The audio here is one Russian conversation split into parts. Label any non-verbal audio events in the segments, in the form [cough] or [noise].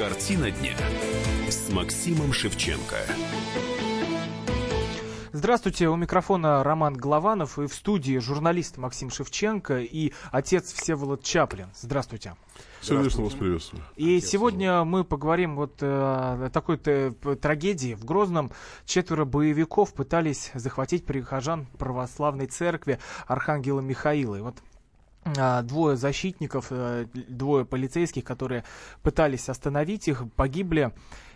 Картина дня с Максимом Шевченко. Здравствуйте, у микрофона Роман Голованов и в студии журналист Максим Шевченко и отец Всеволод Чаплин. Здравствуйте. Сердечно вас приветствую. И Отец сегодня мы поговорим вот э, о такой трагедии. В Грозном четверо боевиков пытались захватить прихожан православной церкви Архангела Михаила. И вот двое защитников, э, двое полицейских, которые пытались остановить их, погибли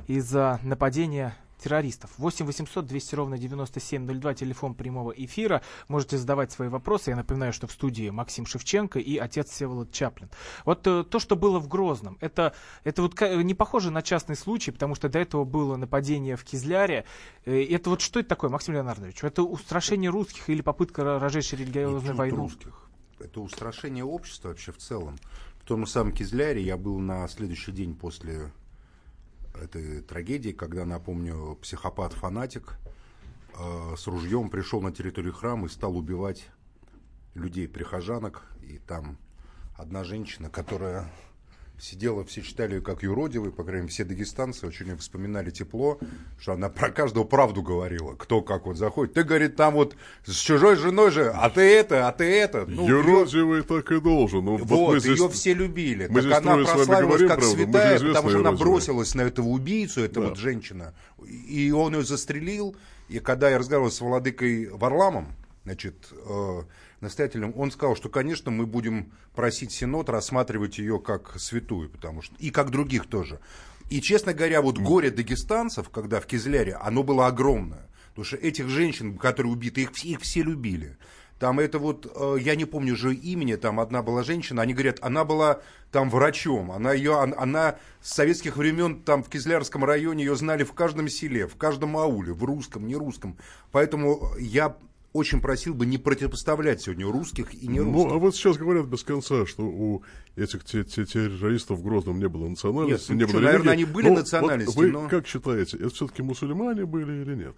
из-за нападения террористов. 8 800 200 ровно 9702, телефон прямого эфира. Можете задавать свои вопросы. Я напоминаю, что в студии Максим Шевченко и отец Всеволод Чаплин. Вот э, то, что было в Грозном, это, это вот не похоже на частный случай, потому что до этого было нападение в Кизляре. Э, это вот что это такое, Максим Леонардович? Это устрашение русских или попытка разжечь религиозную войну? русских. Это устрашение общества вообще в целом. В том самом Кизляре я был на следующий день после этой трагедии, когда, напомню, психопат-фанатик э, с ружьем пришел на территорию храма и стал убивать людей, прихожанок. И там одна женщина, которая сидела, все считали ее как юродивой, по крайней мере, все дагестанцы очень вспоминали тепло, что она про каждого правду говорила, кто как вот заходит. Ты, говорит, там вот с чужой женой же, а ты это, а ты это. Ну, юродивый ее... так и должен. Ну, вот, вот здесь, ее все любили. Мы так она прославилась говорим, как правда, святая, потому что она бросилась на этого убийцу, эта да. вот женщина, и он ее застрелил. И когда я разговаривал с Владыкой Варламом, значит, э, настоятелем, он сказал, что, конечно, мы будем просить Синод рассматривать ее как святую, потому что и как других тоже. И, честно говоря, вот горе дагестанцев, когда в Кизляре, оно было огромное. Потому что этих женщин, которые убиты, их, их все любили. Там это вот, э, я не помню же имени, там одна была женщина, они говорят, она была там врачом, она ее, она с советских времен там в Кизлярском районе ее знали в каждом селе, в каждом ауле, в русском, не русском. Поэтому я очень просил бы не противопоставлять сегодня русских и не русских. Ну, а вот сейчас говорят без конца, что у этих террористов в Грозном не было национальности, нет, не ну, было что, Наверное, они были но, национальности, вот вы но... как считаете, это все-таки мусульмане были или нет?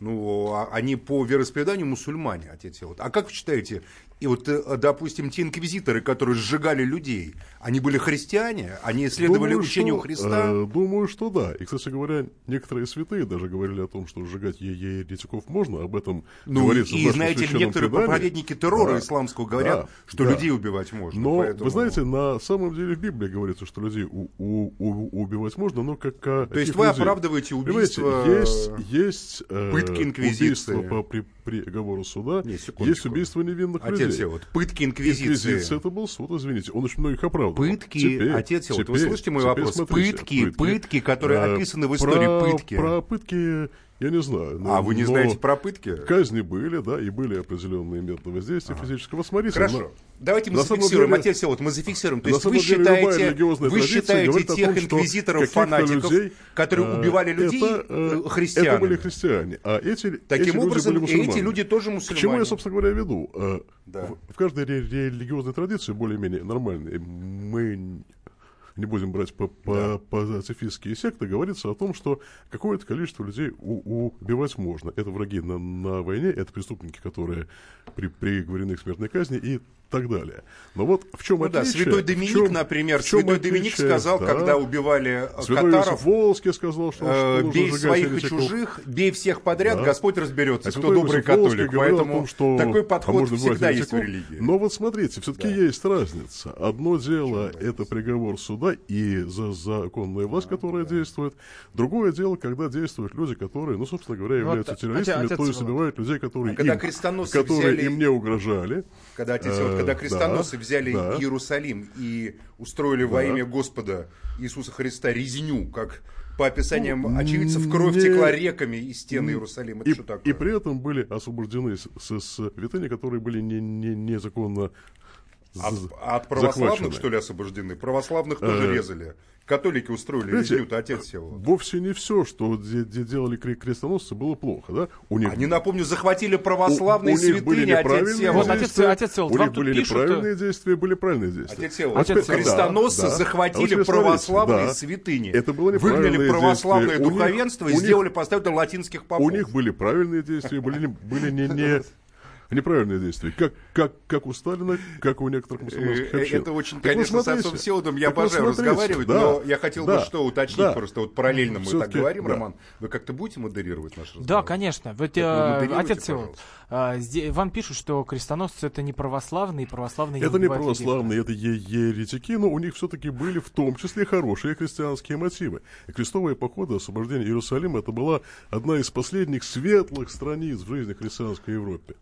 Ну, а они по вероисповеданию мусульмане, отец вот. А как вы считаете, и вот, э, допустим, те инквизиторы, которые сжигали людей, они были христиане? Они следовали думаю, учению что, Христа? Э, думаю, что да. И, кстати говоря, некоторые святые даже говорили о том, что сжигать еретиков можно. Об этом ну, говорится и, в знаете, некоторые предании. проповедники террора да, исламского говорят, да, что да. людей убивать можно. Но, поэтому... вы знаете, на самом деле в Библии говорится, что людей у, у, у, убивать можно, но как... То есть вы людей. оправдываете убийство... есть, есть э, пытки инквизиции. убийство по при, приговору суда, Нет, есть убийство невинных Отец людей. Отец, вот пытки инквизиции. Инквизиция это был суд, извините, он очень многих оправдывал. Пытки, теперь, отец, вот вы слышите мой вопрос? Смотрите, пытки, пытки, пытки, которые а, описаны в истории про, пытки. Про пытки я не знаю. Но, а вы не знаете про пытки? Казни были, да, и были определенные методы воздействия ага. физического. Смотрите, Хорошо. Но, Давайте мы зафиксируем, деле, отец, вот мы зафиксируем. То есть вы считаете, вы считаете тех том, инквизиторов, фанатиков, людей, которые а, убивали людей, это, э, христиан. Это были христиане. А эти, Таким эти образом, люди были эти люди тоже мусульмане. К чему я, собственно говоря, веду? Э, да. В, в каждой религиозной традиции, более-менее нормальной, мы не будем брать по, по, да. пацифистские секты, говорится о том, что какое-то количество людей у, убивать можно. Это враги на, на войне, это преступники, которые при, приговорены к смертной казни и так далее. Но вот в чем ну, отличие? Да, Святой Доминик, чем, например, чем Святой отличие? Доминик сказал, да. когда убивали э, Святой катаров, Волжский сказал, что, э, бей своих и чужих, бей всех подряд, да. Господь разберется, а кто добрый католик. Поэтому том, что, такой а подход а всегда есть в религии. Но вот смотрите, все-таки да. есть разница. Одно дело это приговор суда и за законная власть, которая да. действует. Другое дело, когда действуют люди, которые, ну, собственно говоря, являются вот, террористами, отец, то есть убивают людей, которые, а им, которые им не угрожали. Когда отец, вот, когда крестоносцы да, взяли да. Иерусалим и устроили да. во имя Господа Иисуса Христа резню, как по описаниям ну, очевидцев, кровь не... текла реками из стены Иерусалима. Это и, что такое? И при этом были освобождены с, с, с которые были не, не, незаконно от, от православных, захвачены. что ли, освобождены? Православных тоже э, резали. Католики устроили Знаете, резню отец сел. Вовсе не все, что делали крестоносцы, было плохо, да? У них... Они, напомню, захватили православные у, у святыни, были отец Сел. Вот отец, отец Сел, у них были пишут... неправильные действия, были правильные действия. Отец Сел, отец крестоносцы да, захватили а православные да, святыни. Это было Выгнали православное действия. духовенство них, и сделали, поставили латинских попов. У них были правильные действия, были, были не, не [laughs] неправильные действия. Как, как, как у Сталина, как у некоторых мусульманских общин. Это очень, так конечно, с отцом Сеудом я обожаю разговаривать, да, но я хотел да, бы что уточнить, да. просто вот параллельно мы так говорим, да. Роман, вы как-то будете модерировать наш разговор? Да, конечно. Вот, э, отец Сеуд, э, вам пишут, что крестоносцы это не православные, православные Это не православные, это е еретики, но у них все-таки были в том числе хорошие христианские мотивы. И крестовые походы, освобождение Иерусалима, это была одна из последних светлых страниц в жизни христианской Европе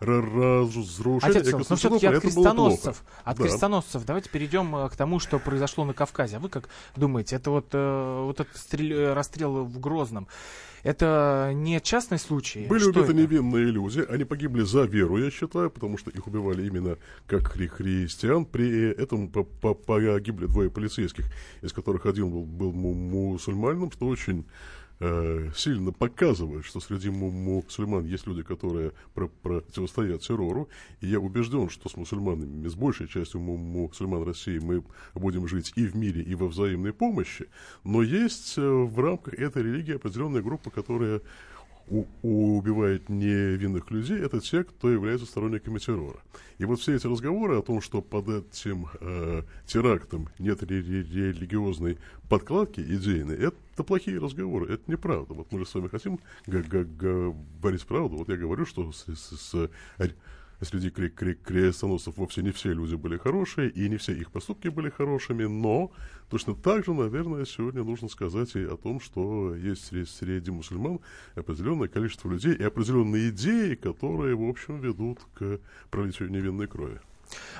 разрушение Отец, но все-таки от крестоносцев, от да. крестоносцев давайте перейдем э, к тому, что произошло на Кавказе. А вы как думаете, это вот, э, вот этот стрель, э, расстрел в Грозном, это не частный случай? Были что убиты это? невинные люди, они погибли за веру, я считаю, потому что их убивали именно как хри христиан. При этом погибли двое полицейских, из которых один был, был мусульманином, что очень Э, сильно показывает, что среди мусульман есть люди, которые про противостоят террору. И я убежден, что с мусульманами, с большей частью мусульман России мы будем жить и в мире, и во взаимной помощи. Но есть э, в рамках этой религии определенная группа, которая убивает невинных людей, это те, кто является сторонниками террора. И вот все эти разговоры о том, что под этим э, терактом нет ре ре религиозной подкладки идейной, это плохие разговоры, это неправда. Вот мы же с вами хотим говорить правду. Вот я говорю, что с, с, с среди крестоносцев вовсе не все люди были хорошие, и не все их поступки были хорошими, но точно так же, наверное, сегодня нужно сказать и о том, что есть среди, среди мусульман определенное количество людей и определенные идеи, которые, в общем, ведут к пролитию невинной крови.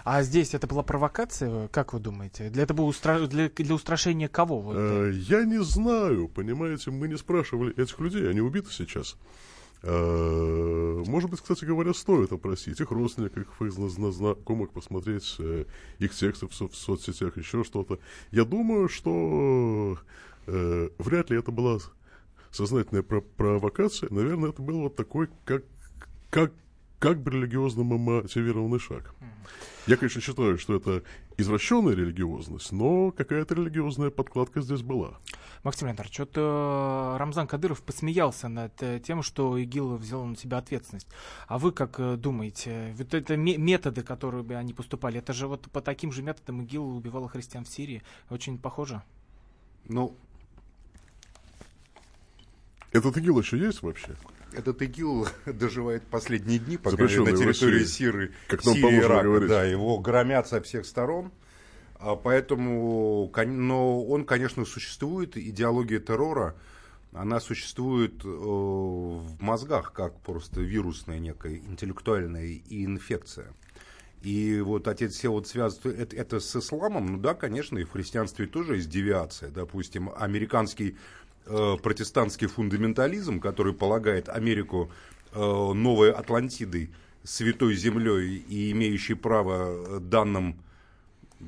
А здесь это была провокация, как вы думаете? Для этого устра... для, для устрашения кого? Вот? Э, я не знаю, понимаете, мы не спрашивали этих людей, они убиты сейчас. Э, может быть, кстати говоря, стоит опросить их родственников, их знакомых, посмотреть э, их тексты в, соцсетях, еще что-то. Я думаю, что э, вряд ли это была сознательная провокация. Наверное, это был вот такой, как, как, как бы религиозно мотивированный шаг. Я, конечно, считаю, что это извращенная религиозность, но какая-то религиозная подкладка здесь была. Максим Леонидович, что-то Рамзан Кадыров посмеялся над э, тем, что ИГИЛ взял на себя ответственность. А вы как э, думаете, вот это методы, которые бы они поступали, это же вот по таким же методам ИГИЛ убивал христиан в Сирии? Очень похоже? Ну, этот ИГИЛ еще есть вообще? Этот ИГИЛ [laughs] доживает последние дни, пока на территории Сирии, как нам Сирии Ирака. Да, его громят со всех сторон. А поэтому, но он, конечно, существует, идеология террора, она существует э, в мозгах, как просто вирусная некая интеллектуальная инфекция. И вот отец все вот связывает это, это с исламом, ну да, конечно, и в христианстве тоже есть девиация. Допустим, американский э, протестантский фундаментализм, который полагает Америку э, новой Атлантидой, святой землей и имеющей право э, данным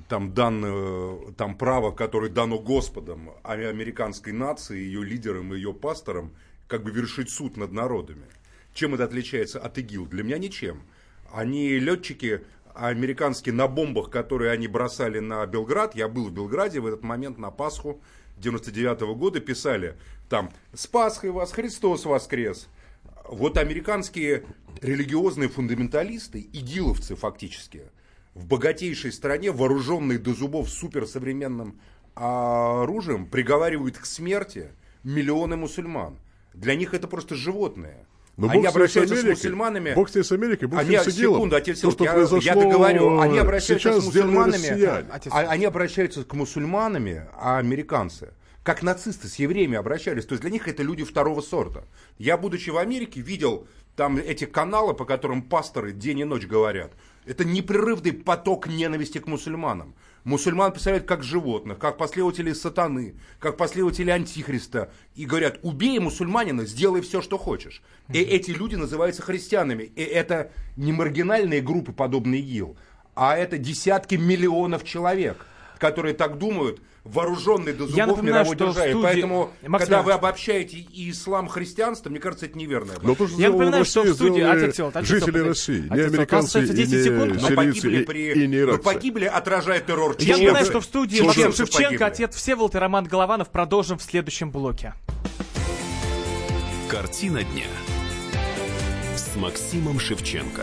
там, данное, там право, которое дано Господом, а американской нации, ее лидерам и ее пасторам, как бы вершить суд над народами. Чем это отличается от ИГИЛ? Для меня ничем. Они летчики американские на бомбах, которые они бросали на Белград. Я был в Белграде в этот момент на Пасху 99 -го года, писали там «С Пасхой вас, Христос воскрес!» Вот американские религиозные фундаменталисты, игиловцы фактически – в богатейшей стране, вооруженной до зубов суперсовременным оружием, приговаривают к смерти миллионы мусульман. Для них это просто животные. Но они обращаются с, с мусульманами. Бог с Америкой, Бог они, с секунду, отец, То, что я, я договорю. Они обращаются с мусульманами. А, они обращаются к мусульманами, а американцы как нацисты с евреями обращались. То есть для них это люди второго сорта. Я, будучи в Америке, видел там эти каналы, по которым пасторы день и ночь говорят. Это непрерывный поток ненависти к мусульманам. Мусульман представляют как животных, как последователей сатаны, как последователей антихриста. И говорят, убей мусульманина, сделай все, что хочешь. И эти люди называются христианами. И это не маргинальные группы, подобные ИГИЛ, а это десятки миллионов человек, которые так думают, вооруженный до зубов Я напоминаю, мировой державе. Студии... Поэтому, Максим когда вы обобщаете и ислам, христианство, мне кажется, это неверно. Но то, что Я напоминаю, что в студии отец, отец, жители отец, России, не американцы, и не секунд, мы погибли, при... и не мы погибли, отражая террор Я напоминаю, что в студии Максим Шевченко, отец Всеволод и Роман Голованов. Продолжим в следующем блоке. Картина дня. с Максимом Шевченко.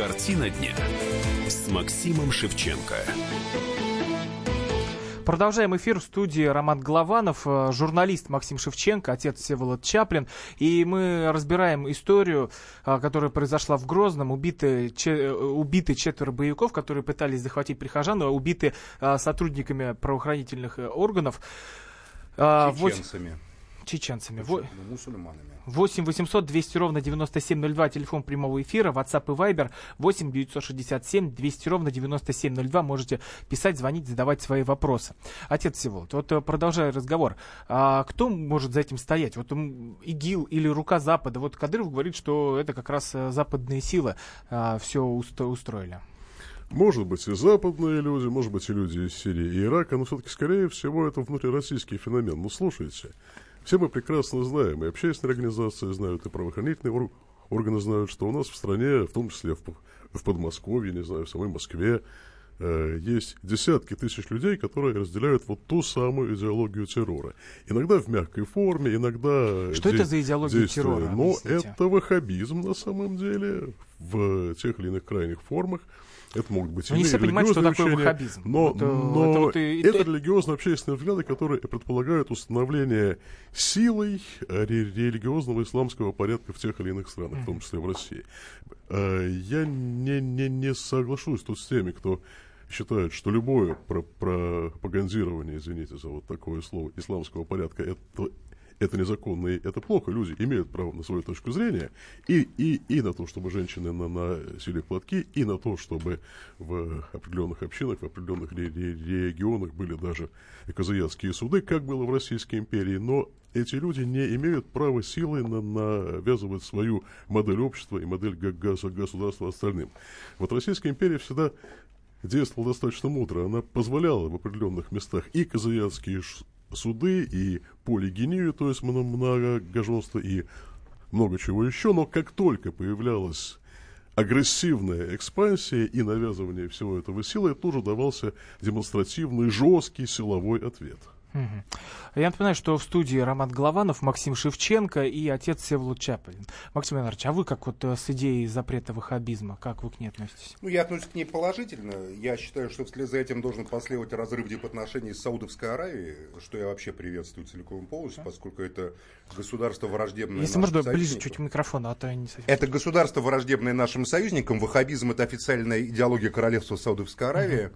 Картина дня с Максимом Шевченко. Продолжаем эфир в студии Роман Голованов, э, журналист Максим Шевченко, отец Всеволод Чаплин. И мы разбираем историю, э, которая произошла в Грозном. Убиты, че, убиты четверо боевиков, которые пытались захватить прихожан, убиты э, сотрудниками правоохранительных органов. Чеченцами. Чеченцами. Ну, мусульманами. 8 800 200 ровно 9702, телефон прямого эфира, WhatsApp и Viber 8 967 200 ровно 9702. Можете писать, звонить, задавать свои вопросы. Отец Всеволод, вот э, продолжая разговор, а кто может за этим стоять? Вот ИГИЛ или рука Запада? Вот Кадыров говорит, что это как раз э, западные силы а, все устроили. Может быть и западные люди, может быть и люди из Сирии и Ирака, но все-таки, скорее всего, это внутрироссийский феномен. Ну, слушайте, все мы прекрасно знаем, и общественные организации знают, и правоохранительные органы знают, что у нас в стране, в том числе в, в Подмосковье, не знаю, в самой Москве, э, есть десятки тысяч людей, которые разделяют вот ту самую идеологию террора. Иногда в мягкой форме, иногда... Что де- это за идеология действуя. террора? Но это ваххабизм на самом деле в тех или иных крайних формах. Это могут быть но не все понимают, что такое ваххабизм. Но, это, но это, вот и, это религиозно-общественные взгляды, которые предполагают установление силой религиозного исламского порядка в тех или иных странах, в том числе в России. Э, я не, не, не соглашусь тут с теми, кто считает, что любое пропагандирование, извините за вот такое слово, исламского порядка, это это незаконно и это плохо. Люди имеют право на свою точку зрения и, и, и на то, чтобы женщины на, носили платки, и на то, чтобы в определенных общинах, в определенных регионах были даже казаятские суды, как было в Российской империи. Но эти люди не имеют права силой на, навязывать свою модель общества и модель государства остальным. Вот Российская империя всегда действовала достаточно мудро. Она позволяла в определенных местах и казаятские суды, и полигению, то есть многоженство, и много чего еще. Но как только появлялась агрессивная экспансия и навязывание всего этого силой, тоже давался демонстративный, жесткий силовой ответ – я напоминаю, что в студии Роман Голованов, Максим Шевченко и отец Севлу Чапелин. Максим Иванович, а вы как вот э, с идеей запрета ваххабизма, как вы к ней относитесь? Ну, я отношусь к ней положительно. Я считаю, что вслед за этим должен последовать разрыв дипотношений с Саудовской Аравией, что я вообще приветствую целиком полностью, поскольку это государство враждебное Если можно, ближе чуть к микрофону, а то я не совсем... Это государство враждебное нашим союзникам. Ваххабизм – это официальная идеология королевства Саудовской Аравии. Uh-huh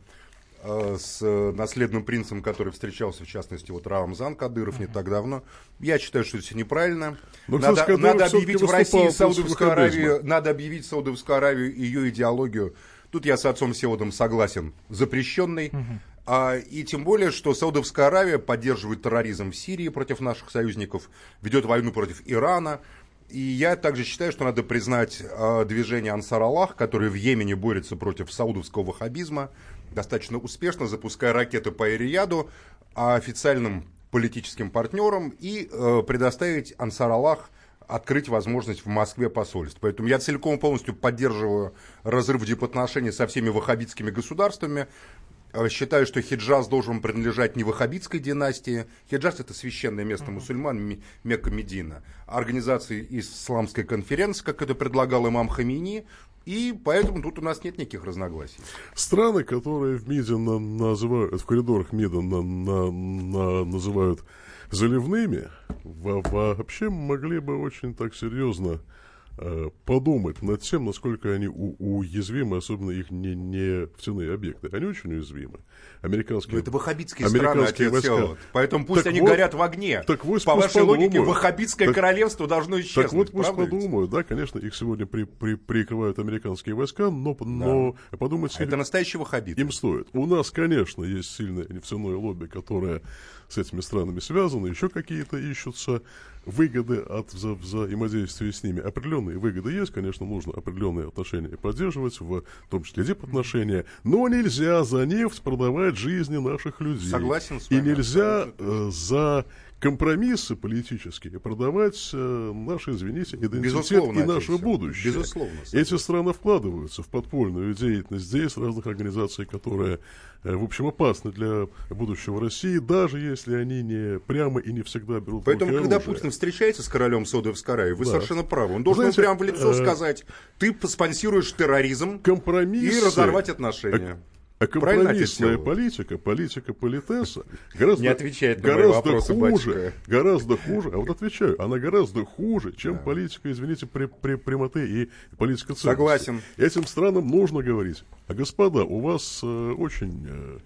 с наследным принцем, который встречался, в частности, вот Рамзан Кадыров не так давно. Я считаю, что это неправильно. Но, надо, кстати, надо объявить в России Саудовскую Аравию, надо объявить Саудовскую Аравию ее идеологию. Тут я с отцом Севодом согласен, запрещенный. А, и тем более, что Саудовская Аравия поддерживает терроризм в Сирии против наших союзников, ведет войну против Ирана. И я также считаю, что надо признать э, движение Ансар Аллах, которое в Йемене борется против саудовского ваххабизма, достаточно успешно, запуская ракеты по Ирияду, а официальным политическим партнерам и э, предоставить Ансар Аллах открыть возможность в Москве посольств. Поэтому я целиком и полностью поддерживаю разрыв дипотношений со всеми ваххабитскими государствами. Э, считаю, что Хиджаз должен принадлежать не ваххабитской династии. Хиджаз – это священное место мусульман, Мекка Медина. Организации исламской конференции, как это предлагал имам Хамини, и поэтому тут у нас нет никаких разногласий. Страны, которые в МИДе на, называют, в коридорах МИДа на, на, на, называют заливными, вообще могли бы очень так серьезно подумать над тем, насколько они уязвимы, особенно их не, не нефтяные объекты. Они очень уязвимы. Американские, Но это ваххабитские американские страны, войска. Делают. Поэтому пусть так они вот, горят в огне. Так вот, По вашей подумают. логике, ваххабитское так, королевство должно исчезнуть. Так вот пусть правда подумают, да, конечно, их сегодня при, при, прикрывают американские войска, но, да. но подумать... А это настоящий ваххабит. Им стоит. У нас, конечно, есть сильное нефтяное лобби, которое с этими странами связаны, еще какие-то ищутся выгоды от вза взаимодействия с ними. Определенные выгоды есть, конечно, нужно определенные отношения поддерживать, в том числе дипотношения, но нельзя за нефть продавать жизни наших людей. Согласен с вами. И нельзя э, за компромиссы политические продавать э, наш, извините, идентитет Безусловно, и наше будущее. Безусловно. Эти страны вкладываются в подпольную деятельность здесь, разных организаций, которые, э, в общем, опасны для будущего России, даже если они не прямо и не всегда берут Поэтому, когда оружие. Путин встречается с королем Саудовской вы да. совершенно правы. Он должен Знаете, прямо в лицо э... сказать, ты спонсируешь терроризм и разорвать отношения. А компромиссная политика, политика политеса гораздо, не отвечает на гораздо вопросы, хуже, батюшка. гораздо хуже, а вот отвечаю, она гораздо хуже, чем да. политика, извините, при, при, прямоты и политика ценности. Согласен. Этим странам нужно говорить. А господа, у вас э, очень э,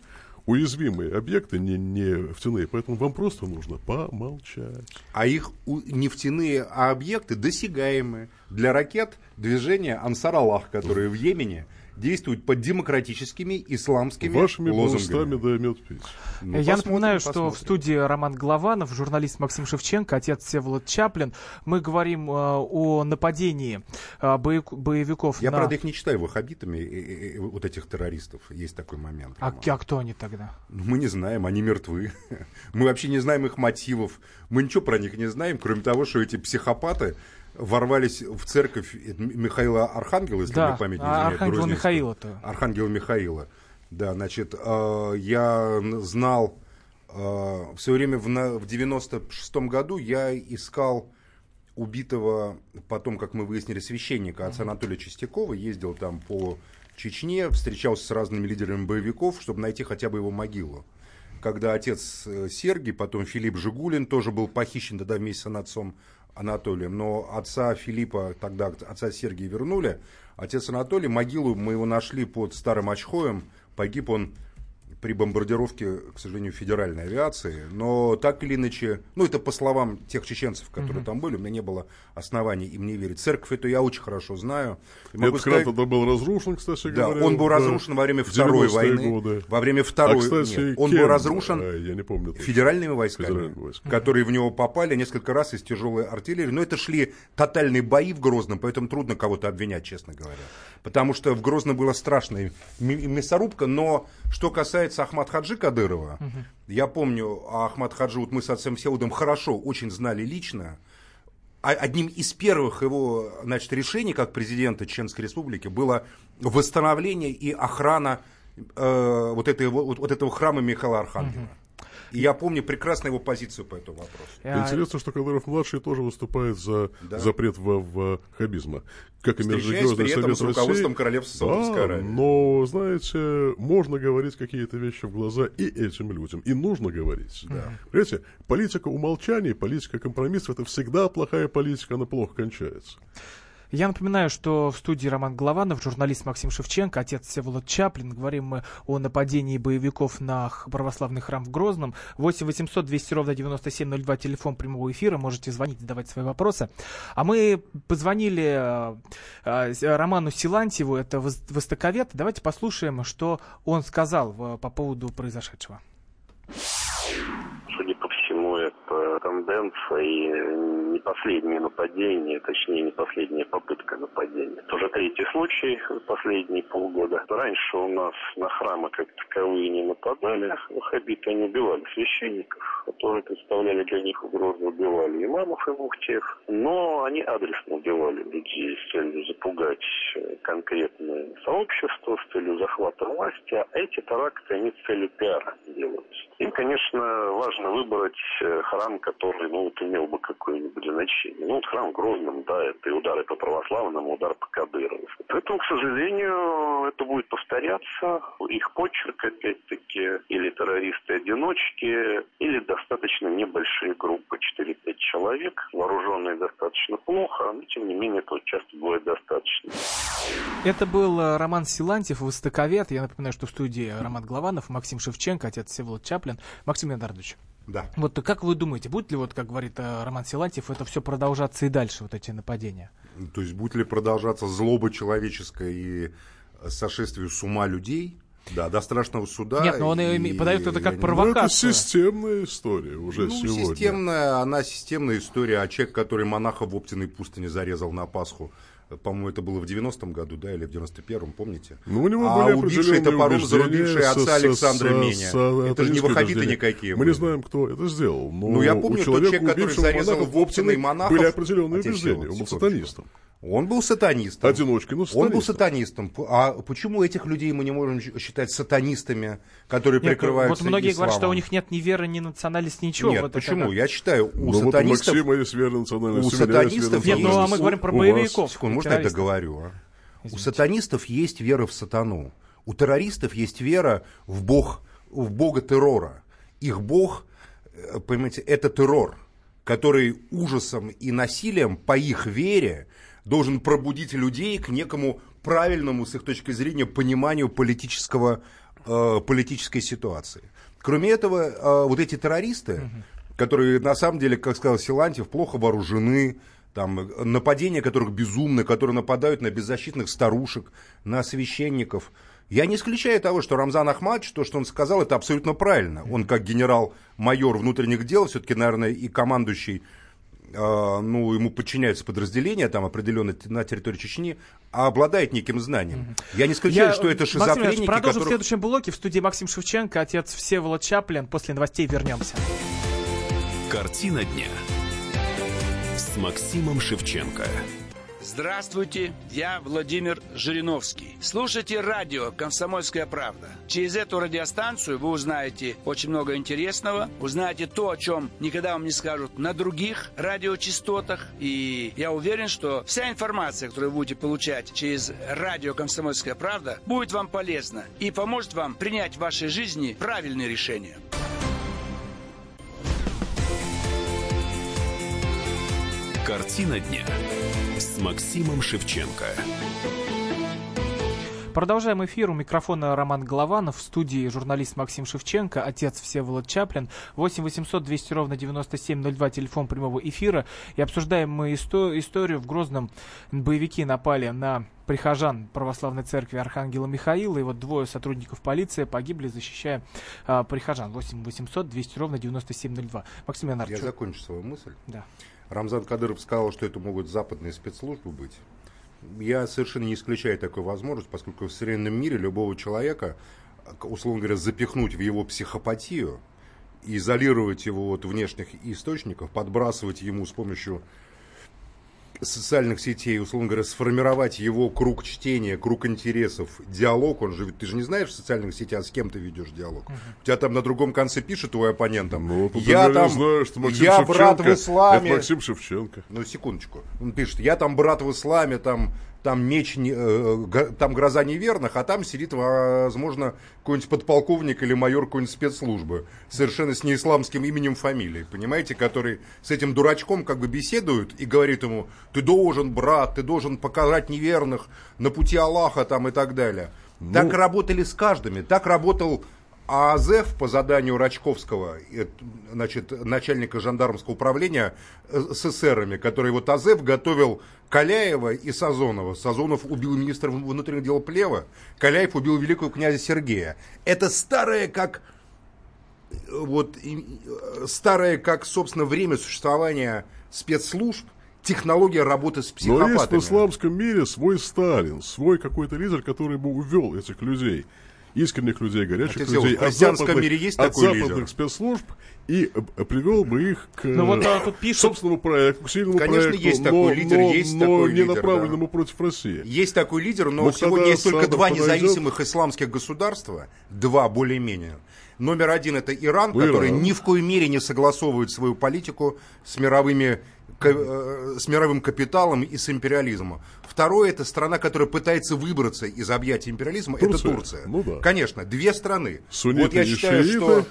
уязвимые объекты не, нефтяные, поэтому вам просто нужно помолчать. А их нефтяные объекты досягаемые для ракет движения Ансар-Аллах, которые в Йемене действует под демократическими исламскими Вашими лозунгами. да мед пить. Ну, Я напоминаю, что в студии Роман Главанов, журналист Максим Шевченко, отец Всеволод Чаплин. Мы говорим э, о нападении э, боевиков Я, на... правда, их не читаю ваххабитами, э, э, вот этих террористов. Есть такой момент. А, а кто они тогда? Ну, мы не знаем, они мертвы. [laughs] Мы вообще не знаем их мотивов. Мы ничего про них не знаем, кроме того, что эти психопаты ворвались в церковь Михаила Архангела, если да, мне память не изменяет. Архангела Михаила-то. Архангела Михаила. Да, значит, э, я знал э, все время в, в 96-м году я искал убитого, потом, как мы выяснили, священника отца Анатолия Чистякова, ездил там по Чечне, встречался с разными лидерами боевиков, чтобы найти хотя бы его могилу. Когда отец э, Сергий, потом Филипп Жигулин, тоже был похищен тогда вместе с отцом Анатолием, но отца Филиппа, тогда отца Сергия вернули. Отец Анатолий, могилу мы его нашли под Старым Очхоем, погиб он при бомбардировке, к сожалению, федеральной авиации. Но так или иначе, ну это по словам тех чеченцев, которые uh-huh. там были, у меня не было оснований им не верить. Церковь эту я очень хорошо знаю. И Этот сказать, тогда был разрушен, кстати да, говоря. он был разрушен во время Второй войны. Годы. Во время Второй... А, кстати, Нет, он кем? был разрушен а, я не помню, федеральными войсками, федеральными войсками, которые в него попали несколько раз из тяжелой артиллерии. Но это шли тотальные бои в Грозном, поэтому трудно кого-то обвинять, честно говоря. Потому что в Грозном была страшная мясорубка, но что касается Ахмад Хаджи Кадырова, угу. я помню, Ахмад Хаджи, вот мы с отцом Сеудом хорошо, очень знали лично, а одним из первых его значит, решений как президента Чеченской Республики было восстановление и охрана э, вот, этой, вот, вот этого храма Михаила Архангела. Угу. И я помню прекрасно его позицию по этому вопросу. Интересно, что Кадыров-младший тоже выступает за да. запрет в, в хабизма. Как и Межрелигиозный совет с руководством России. Королевства Саудовской да, Но, знаете, можно говорить какие-то вещи в глаза и этим людям. И нужно говорить. Да. Понимаете, политика умолчаний, политика компромиссов, это всегда плохая политика, она плохо кончается. Я напоминаю, что в студии Роман Голованов, журналист Максим Шевченко, отец Всеволод Чаплин. Говорим мы о нападении боевиков на православный храм в Грозном. 8 800 200 ровно 9702, телефон прямого эфира. Можете звонить, задавать свои вопросы. А мы позвонили э, э, Роману Силантьеву, это востоковед. Давайте послушаем, что он сказал э, по поводу произошедшего. Судя по всему, это тенденция и не последнее нападение, точнее не последняя попытка нападения. Это уже третий случай последние полгода. Раньше у нас на храмы как таковые не нападали. Ваххабиты не убивали священников, которые представляли для них угрозу, убивали имамов и мухтев. Но они адресно убивали людей с целью запугать конкретное сообщество, с целью захвата власти. А эти теракты, они с целью пиара делают. Им, конечно, важно выбрать э, храм, который, ну, вот, имел бы какое-нибудь значение. Ну, вот храм в Грозном, да, это и удары по православному, удар по Кадырову. Поэтому, к сожалению, это будет повторяться. Их почерк, опять-таки, или террористы-одиночки, или достаточно небольшие группы, 4-5 человек, вооруженные достаточно плохо, но, тем не менее, этого часто бывает достаточно. Это был э, Роман Силантьев, востоковед. Я напоминаю, что в студии Роман Главанов, Максим Шевченко, отец Всеволод Чаплин. Максим Леонардович. Да. Вот как вы думаете, будет ли, вот, как говорит э, Роман Силантьев, это все продолжаться и дальше, вот эти нападения? То есть будет ли продолжаться злоба человеческая и сошествие с ума людей? Да, до страшного суда. Нет, но он и, подает это как провокацию. Ну, это системная история уже ну, сегодня. Системная, она системная история, а человек, который монаха в Оптиной пустыне зарезал на Пасху, по-моему, это было в 90-м году, да, или в 91-м, помните? Ну, у него а были убивший топором зарубивший отца Александра Меня. Это же не ваххабиты никакие. Мы не знаем, кто это сделал. Но ну, я помню, тот человек, который зарезал в Оптиной монахов... Были определенные убеждения, он был сатанистом. Он был сатанистом. Одиночкой, но сатанистом. Он был сатанистом. А почему этих людей мы не можем считать сатанистами, которые нет, прикрываются Вот многие исламом? говорят, что у них нет ни веры, ни национальности, ничего. Нет, вот почему? Это... Я считаю, у ну, сатанистов... Вот у Максима есть вера национальности. У сатанистов Нет, ну а мы говорим про боевиков. Секунду, можно я договорю? А? У сатанистов есть вера в сатану. У террористов есть вера в бог, в бога террора. Их бог, э, понимаете, это террор, который ужасом и насилием по их вере должен пробудить людей к некому правильному, с их точки зрения, пониманию политического, э, политической ситуации. Кроме этого, э, вот эти террористы, которые на самом деле, как сказал Силантьев, плохо вооружены, там, нападения которых безумны, которые нападают на беззащитных старушек, на священников. Я не исключаю того, что Рамзан Ахмадович, то, что он сказал, это абсолютно правильно. Он как генерал-майор внутренних дел, все-таки, наверное, и командующий ну, ему подчиняются подразделения там определенно на территории Чечни, а обладает неким знанием. Я не исключаю, Я, что это шизофреники, Максим продолжим которых... в следующем блоке. В студии Максим Шевченко, отец Всеволод Чаплин. После новостей вернемся. Картина дня с Максимом Шевченко. Здравствуйте, я Владимир Жириновский. Слушайте радио «Комсомольская правда». Через эту радиостанцию вы узнаете очень много интересного, узнаете то, о чем никогда вам не скажут на других радиочастотах. И я уверен, что вся информация, которую вы будете получать через радио «Комсомольская правда», будет вам полезна и поможет вам принять в вашей жизни правильные решения. Картина дня с Максимом Шевченко. Продолжаем эфир. У микрофона Роман Голованов. В студии журналист Максим Шевченко, отец Всеволод Чаплин. 8 800 200 ровно 9702, телефон прямого эфира. И обсуждаем мы исто- историю. В Грозном боевики напали на прихожан православной церкви Архангела Михаила. И вот двое сотрудников полиции погибли, защищая а, прихожан. 8 800 200 ровно 9702. Максим Леонардович. Я закончу свою мысль. Да. Рамзан Кадыров сказал, что это могут западные спецслужбы быть. Я совершенно не исключаю такую возможность, поскольку в современном мире любого человека, условно говоря, запихнуть в его психопатию, изолировать его от внешних источников, подбрасывать ему с помощью социальных сетей, условно говоря, сформировать его круг чтения, круг интересов, диалог, он же, ты же не знаешь в социальных сетях, с кем ты ведешь диалог. Uh-huh. У тебя там на другом конце пишет твой оппонент, там, ну, я там, знаю, что Максим я Шевченко, брат в исламе. Это Максим Шевченко. Ну, секундочку. Он пишет, я там брат в исламе, там, там меч, не, э, там гроза неверных, а там сидит, возможно, какой-нибудь подполковник или майор какой-нибудь спецслужбы, совершенно с неисламским именем фамилией, понимаете, который с этим дурачком как бы беседует и говорит ему, ты должен, брат, ты должен показать неверных на пути Аллаха там и так далее. Ну... Так работали с каждыми, так работал а АЗФ по заданию Рачковского, значит, начальника жандармского управления э, с эсерами, который вот АЗФ готовил Каляева и Сазонова. Сазонов убил министра внутренних дел Плева, Каляев убил великого князя Сергея. Это старое как вот э, старое как, собственно, время существования спецслужб, технология работы с психопатами. Но есть в исламском мире свой Сталин, свой какой-то лидер, который бы увел этих людей. Искренних людей, горячих Отец людей, от западных, мире есть от западных лидер? спецслужб, и э, привел бы их к ну, вот, а, тут пишут... собственному проекту, к сильному Конечно, проекту, есть такой лидер, но, есть но такой не лидер, направленному да. против России. Есть такой лидер, но, но сегодня есть только два независимых подойдет... исламских государства, два более-менее. Номер один это Иран, ну, который Иран. ни в коей мере не согласовывает свою политику с мировыми с мировым капиталом и с империализмом. Второе, это страна, которая пытается выбраться из объятий империализма, Турция. это Турция. Ну, да. Конечно, две страны. Сунниты вот я считаю, шииты. что...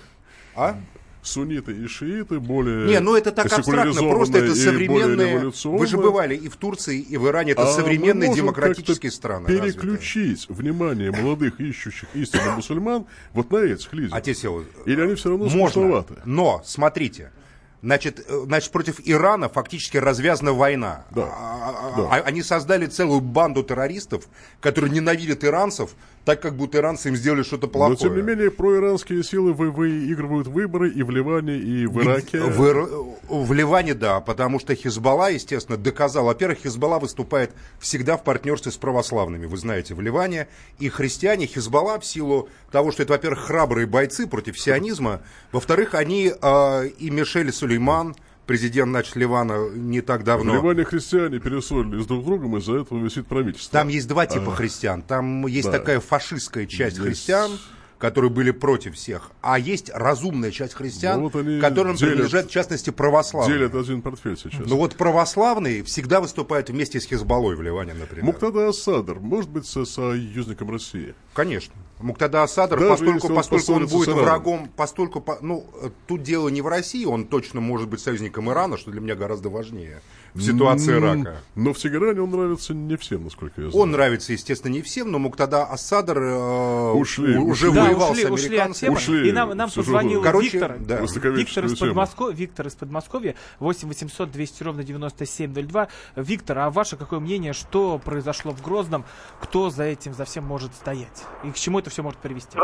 А? сунниты и шииты более Не, ну это так абстрактно, просто это современные... Вы же бывали и в Турции, и в Иране, это а современные демократические страны. переключить развитые. внимание молодых ищущих истинно мусульман вот на этих лидеров. Отец Или они все равно можно, скучноваты? но, смотрите, Значит, э, значит, против Ирана фактически развязана война. Да, а, а, а, да. Они создали целую банду террористов, которые ненавидят иранцев, так как будто иранцы им сделали что-то плохое. Но, тем не менее, проиранские силы вы, выигрывают выборы и в Ливане, и в Ираке. В, в Ливане, да, потому что Хизбалла, естественно, доказал. Во-первых, Хизбалла выступает всегда в партнерстве с православными, вы знаете, в Ливане. И христиане Хизбалла в силу того, что это, во-первых, храбрые бойцы против сионизма, во-вторых, они э, и Мишель Сулейман, президент значит, Ливана не так давно. В Ливане христиане перессорились друг с другом, из-за этого висит правительство. Там есть два типа а, христиан. Там есть да. такая фашистская часть Здесь... христиан, которые были против всех, а есть разумная часть христиан, ну, вот которым делят, принадлежат, в частности, православные. Делят один портфель сейчас. Ну вот православные всегда выступают вместе с Хизбаллой в Ливане, например. Муктада Асадр может быть со союзником России? Конечно. Муктада Асадр, Даже поскольку, он, поскольку он будет врагом, поскольку, ну, тут дело не в России, он точно может быть союзником Ирана, что для меня гораздо важнее в ситуации Ирака. Но в Тегеране он нравится не всем, насколько я знаю. Он нравится, естественно, не всем, но Муктада Асадр э, ушли, уже ушли. воевал да, ушли, с американцами. Ушли, и нам, нам позвонил Короче, Виктор, да. Виктор, из Подмоско... Виктор из Подмосковья, 8 800 200 ровно 9702. Виктор, а ваше какое мнение, что произошло в Грозном, кто за этим, за всем может стоять? И к чему это все может привести?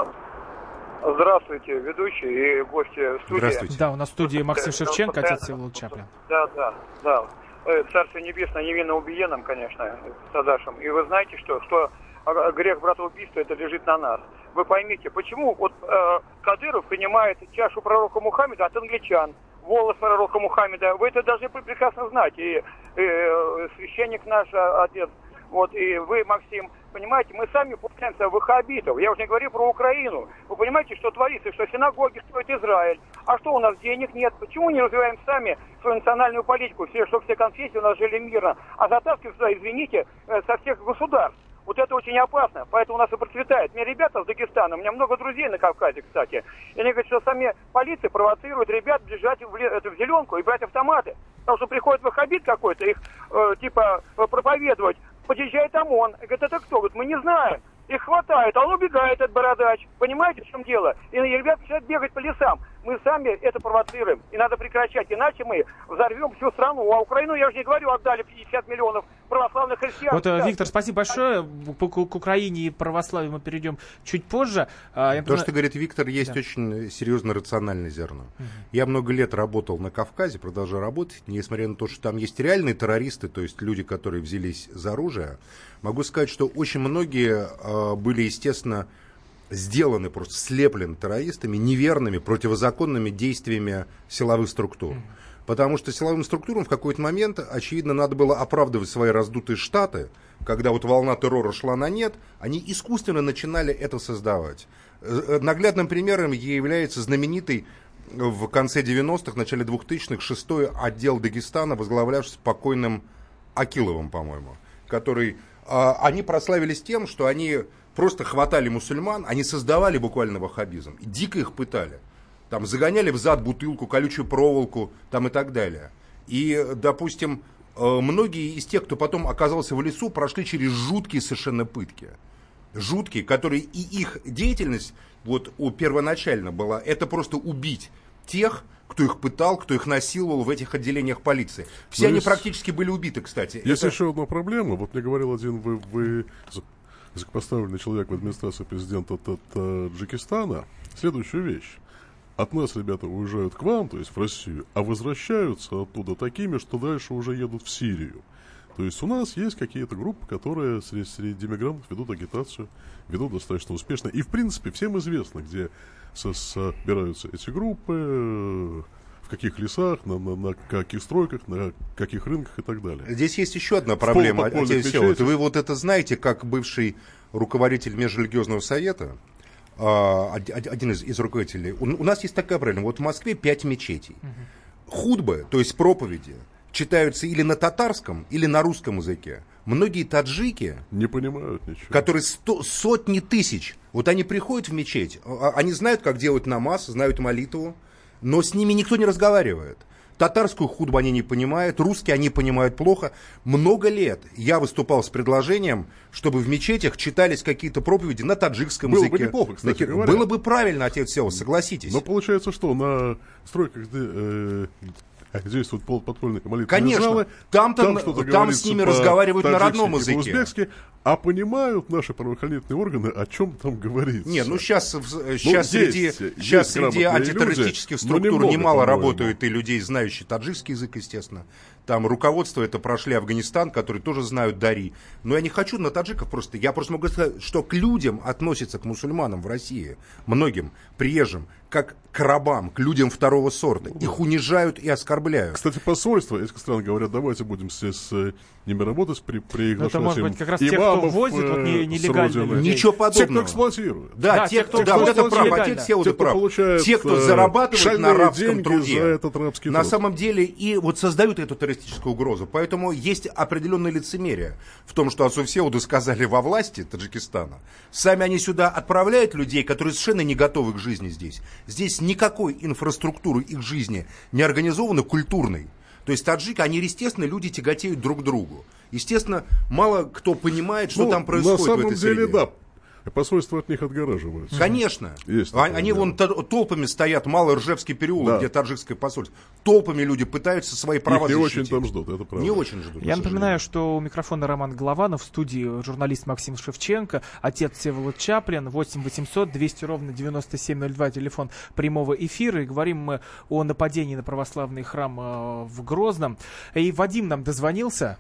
Здравствуйте, ведущий и гости студии. Здравствуйте. Да, у нас в студии Максим Шевченко, отец Всеволод Чаплин. Да, да, да. Э, Царство Небесное невинно убиенным, конечно, Садашем. И вы знаете, что, что грех братоубийства это лежит на нас. Вы поймите, почему вот э, Кадыров принимает чашу пророка Мухаммеда от англичан, волос пророка Мухаммеда. Вы это должны прекрасно знать. И, и э, священник наш, отец, вот, и вы, Максим, понимаете, мы сами получаемся ваххабитов. Я уже не говорю про Украину. Вы понимаете, что творится, что синагоги строит Израиль. А что у нас денег нет? Почему не развиваем сами свою национальную политику, все, чтобы все конфессии у нас жили мирно, а затаскивают сюда, извините, э, со всех государств? Вот это очень опасно, поэтому у нас и процветает. Мне ребята с Дагестана, у меня много друзей на Кавказе, кстати, и они говорят, что сами полиция провоцирует ребят бежать в, это, в зеленку и брать автоматы. Потому что приходит ваххабит какой-то, их э, типа проповедовать, подъезжает ОМОН. Говорит, это кто? Говорит, мы не знаем. Их хватает, а он убегает от бородач. Понимаете, в чем дело? И ребята начинают бегать по лесам. Мы сами это провоцируем. И надо прекращать, иначе мы взорвем всю страну. А Украину, я уже не говорю, отдали 50 миллионов православных христиан. Вот, да. Виктор, спасибо большое. К, к Украине и православию мы перейдем чуть позже. А, То, что говорит Виктор, есть да. очень серьезно рациональное зерно. Угу. Я много лет работал на Кавказе, продолжаю работать, несмотря на то, что там есть реальные террористы, то есть люди, которые взялись за оружие. Могу сказать, что очень многие э, были, естественно, сделаны, просто слеплены террористами, неверными, противозаконными действиями силовых структур. Потому что силовым структурам в какой-то момент, очевидно, надо было оправдывать свои раздутые штаты, когда вот волна террора шла на нет, они искусственно начинали это создавать. Э, наглядным примером является знаменитый в конце 90-х, начале 2000-х, шестой отдел Дагестана, возглавлявший спокойным Акиловым, по-моему, который... Э, они прославились тем, что они просто хватали мусульман, они создавали буквально ваххабизм, дико их пытали. Там загоняли в зад бутылку, колючую проволоку там и так далее. И, допустим, э, многие из тех, кто потом оказался в лесу, прошли через жуткие совершенно пытки. Жуткие, которые и их деятельность вот у первоначально была, это просто убить тех, кто их пытал, кто их насиловал в этих отделениях полиции. Все Но ну, они есть, практически были убиты, кстати. Есть это... еще одна проблема. Вот мне говорил один вы, вы высокопоставленный человек в администрации президента Таджикистана следующую вещь. От нас ребята уезжают к вам, то есть в Россию, а возвращаются оттуда такими, что дальше уже едут в Сирию. То есть у нас есть какие-то группы, которые среди, среди демигрантов ведут агитацию, ведут достаточно успешно. И, в принципе, всем известно, где собираются эти группы, в каких лесах, на, на, на каких стройках, на каких рынках и так далее. Здесь есть еще одна проблема. Вот вы вот это знаете, как бывший руководитель Межрелигиозного совета, а, один из, из руководителей. У, у нас есть такая проблема. Вот в Москве пять мечетей. Угу. Худбы, то есть проповеди, читаются или на татарском, или на русском языке. Многие таджики, не понимают ничего. которые сто, сотни тысяч, вот они приходят в мечеть, а, они знают, как делать намаз, знают молитву, но с ними никто не разговаривает. Татарскую худбу они не понимают, русский они понимают плохо. Много лет я выступал с предложением, чтобы в мечетях читались какие-то проповеди на таджикском Было языке. Бы неплохо, кстати на... Было бы правильно, отец Сева, согласитесь. Но получается, что на стройках э, действуют подпольные молитвенные Конечно, залы. Там, там, там, там с ними разговаривают на родном языке. А понимают наши правоохранительные органы, о чем там говорится. Нет, ну сейчас, сейчас ну, среди, есть, сейчас есть среди антитеррористических люди, структур немного, немало работают и людей, знающих таджикский язык, естественно. Там руководство это прошли Афганистан, которые тоже знают Дари. Но я не хочу на таджиков просто. Я просто могу сказать, что к людям относятся, к мусульманам в России, многим приезжим, как к рабам, к людям второго сорта. Их унижают и оскорбляют. Кстати, посольство этих стран говорят, давайте будем с, с ними работать, при, приглашать Это может быть как раз те, кто возит вот, не, э, нелегально. Ничего подобного. Те, кто эксплуатирует. Да, да те, кто, да, вот это прав, отец Сеуда прав. Те, кто э, зарабатывают на рабском труде. За этот рабский на труд. самом деле и вот создают эту террористическую угрозу. Поэтому есть определенное лицемерие в том, что отцу Сеуду сказали во власти Таджикистана. Сами они сюда отправляют людей, которые совершенно не готовы к жизни здесь. Здесь никакой инфраструктуры их жизни не организованы культурной. То есть таджики, они, естественно, люди тяготеют друг к другу. Естественно, мало кто понимает, что ну, там происходит на самом в этой деле, среде. да, Посольство от них отгораживается. Конечно. Есть такое, Они да. вон толпами стоят, Малый Ржевский переулок, да. где таджикское посольство. Толпами люди пытаются свои права Их не защитить. очень там ждут, это правда. Не очень ждут. Я напоминаю, что у микрофона Роман Голованов, в студии журналист Максим Шевченко, отец Всеволод Чаплин, 8 800 200 ровно 9702, телефон прямого эфира. И говорим мы о нападении на православный храм э, в Грозном. И Вадим нам дозвонился.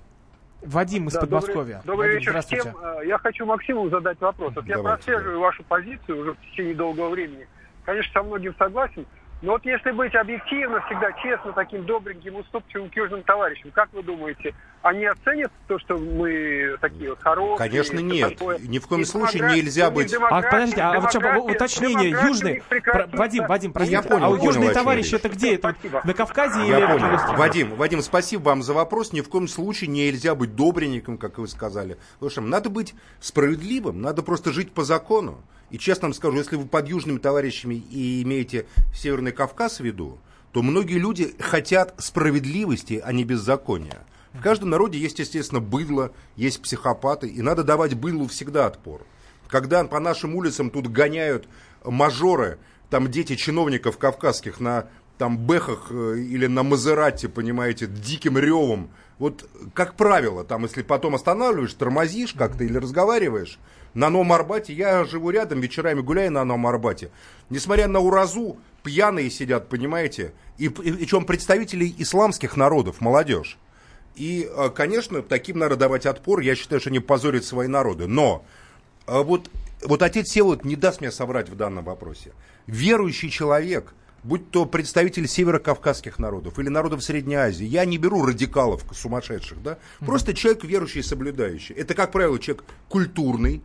Вадим из да, Подмосковья. Добрый, добрый вечер всем. Э, я хочу Максиму задать вопрос. Вот я прослеживаю вашу позицию уже в течение долгого времени. Конечно, со многим согласен. Но вот если быть объективно, всегда честно, таким добреньким, уступчивым к южным товарищам, как вы думаете, они оценят то, что мы такие вот хорошие? Конечно, нет. Такое? Ни в коем и случае нельзя быть... А, подождите, а вот что, уточнение, южные... Вадим, Вадим, простите, я понял, а у южные товарищи это где? Это на Кавказе я или... понял. Вадим, Вадим, спасибо вам за вопрос. Ни в коем случае нельзя быть добренником, как вы сказали. Потому что надо быть справедливым, надо просто жить по закону. И честно вам скажу, если вы под южными товарищами и имеете Северный Кавказ в виду, то многие люди хотят справедливости, а не беззакония. В каждом народе есть, естественно, быдло, есть психопаты, и надо давать быдлу всегда отпор. Когда по нашим улицам тут гоняют мажоры, там дети чиновников кавказских на там бэхах э, или на Мазерате, понимаете, диким ревом, вот как правило, там если потом останавливаешь, тормозишь как-то или разговариваешь, на Новом Арбате, я живу рядом, вечерами гуляю на Новом Арбате. Несмотря на уразу, пьяные сидят, понимаете, и, и, причем представители исламских народов, молодежь. И, э, конечно, таким надо давать отпор, я считаю, что они позорят свои народы. Но э, вот, вот отец Севолод не даст мне соврать в данном вопросе. Верующий человек, будь то представитель северокавказских народов или народов Средней Азии, я не беру радикалов сумасшедших, да, просто человек верующий и соблюдающий. Это, как правило, человек культурный,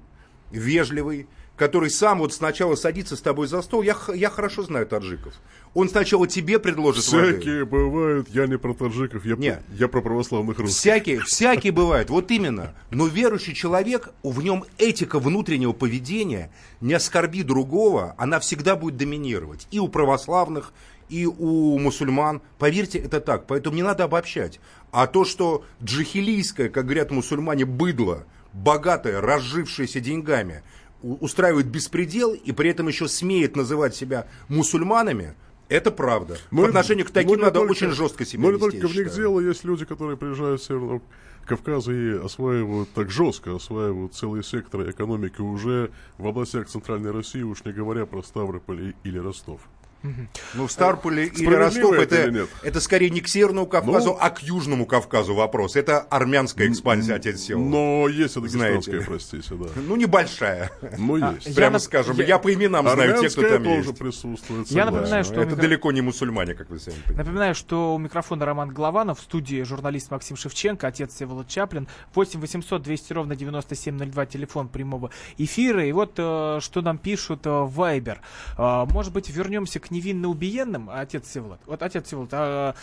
вежливый, который сам вот сначала садится с тобой за стол. Я, я хорошо знаю таджиков. Он сначала тебе предложит Всякие воды. бывают, я не про таджиков, я, Нет. Про, я про православных русских. Всякие, всякие бывают, вот именно. Но верующий человек, в нем этика внутреннего поведения, не оскорби другого, она всегда будет доминировать. И у православных, и у мусульман. Поверьте, это так. Поэтому не надо обобщать. А то, что джихилийское, как говорят мусульмане, быдло – богатая, разжившаяся деньгами, устраивает беспредел и при этом еще смеет называть себя мусульманами, это правда. Мы, По отношению к таким надо только, очень жестко себя Но не только в них дело, есть люди, которые приезжают с Северного Кавказа и осваивают так жестко, осваивают целые секторы экономики уже в областях Центральной России, уж не говоря про Ставрополь или Ростов. Ну, в Старполе или Ростов это, это скорее не к Северному Кавказу, ну, а к Южному Кавказу вопрос. Это армянская экспансия, отец Сеул. Но есть и дагестанская, простите, да. Ну, небольшая. Ну, есть. [laughs] Прямо я, скажем, я, я по именам знаю тех, кто там тоже есть. присутствует. Я напоминаю, что... Это далеко не мусульмане, как вы сами понимаете. Напоминаю, что у микрофона Роман Голованов, в студии журналист Максим Шевченко, отец Всеволод Чаплин, 8 800 200 ровно 9702, телефон прямого эфира. И вот э, что нам пишут э, в Viber. Э, может быть, вернемся к невинно убиенным, отец Всеволод? Вот, отец Всеволод, а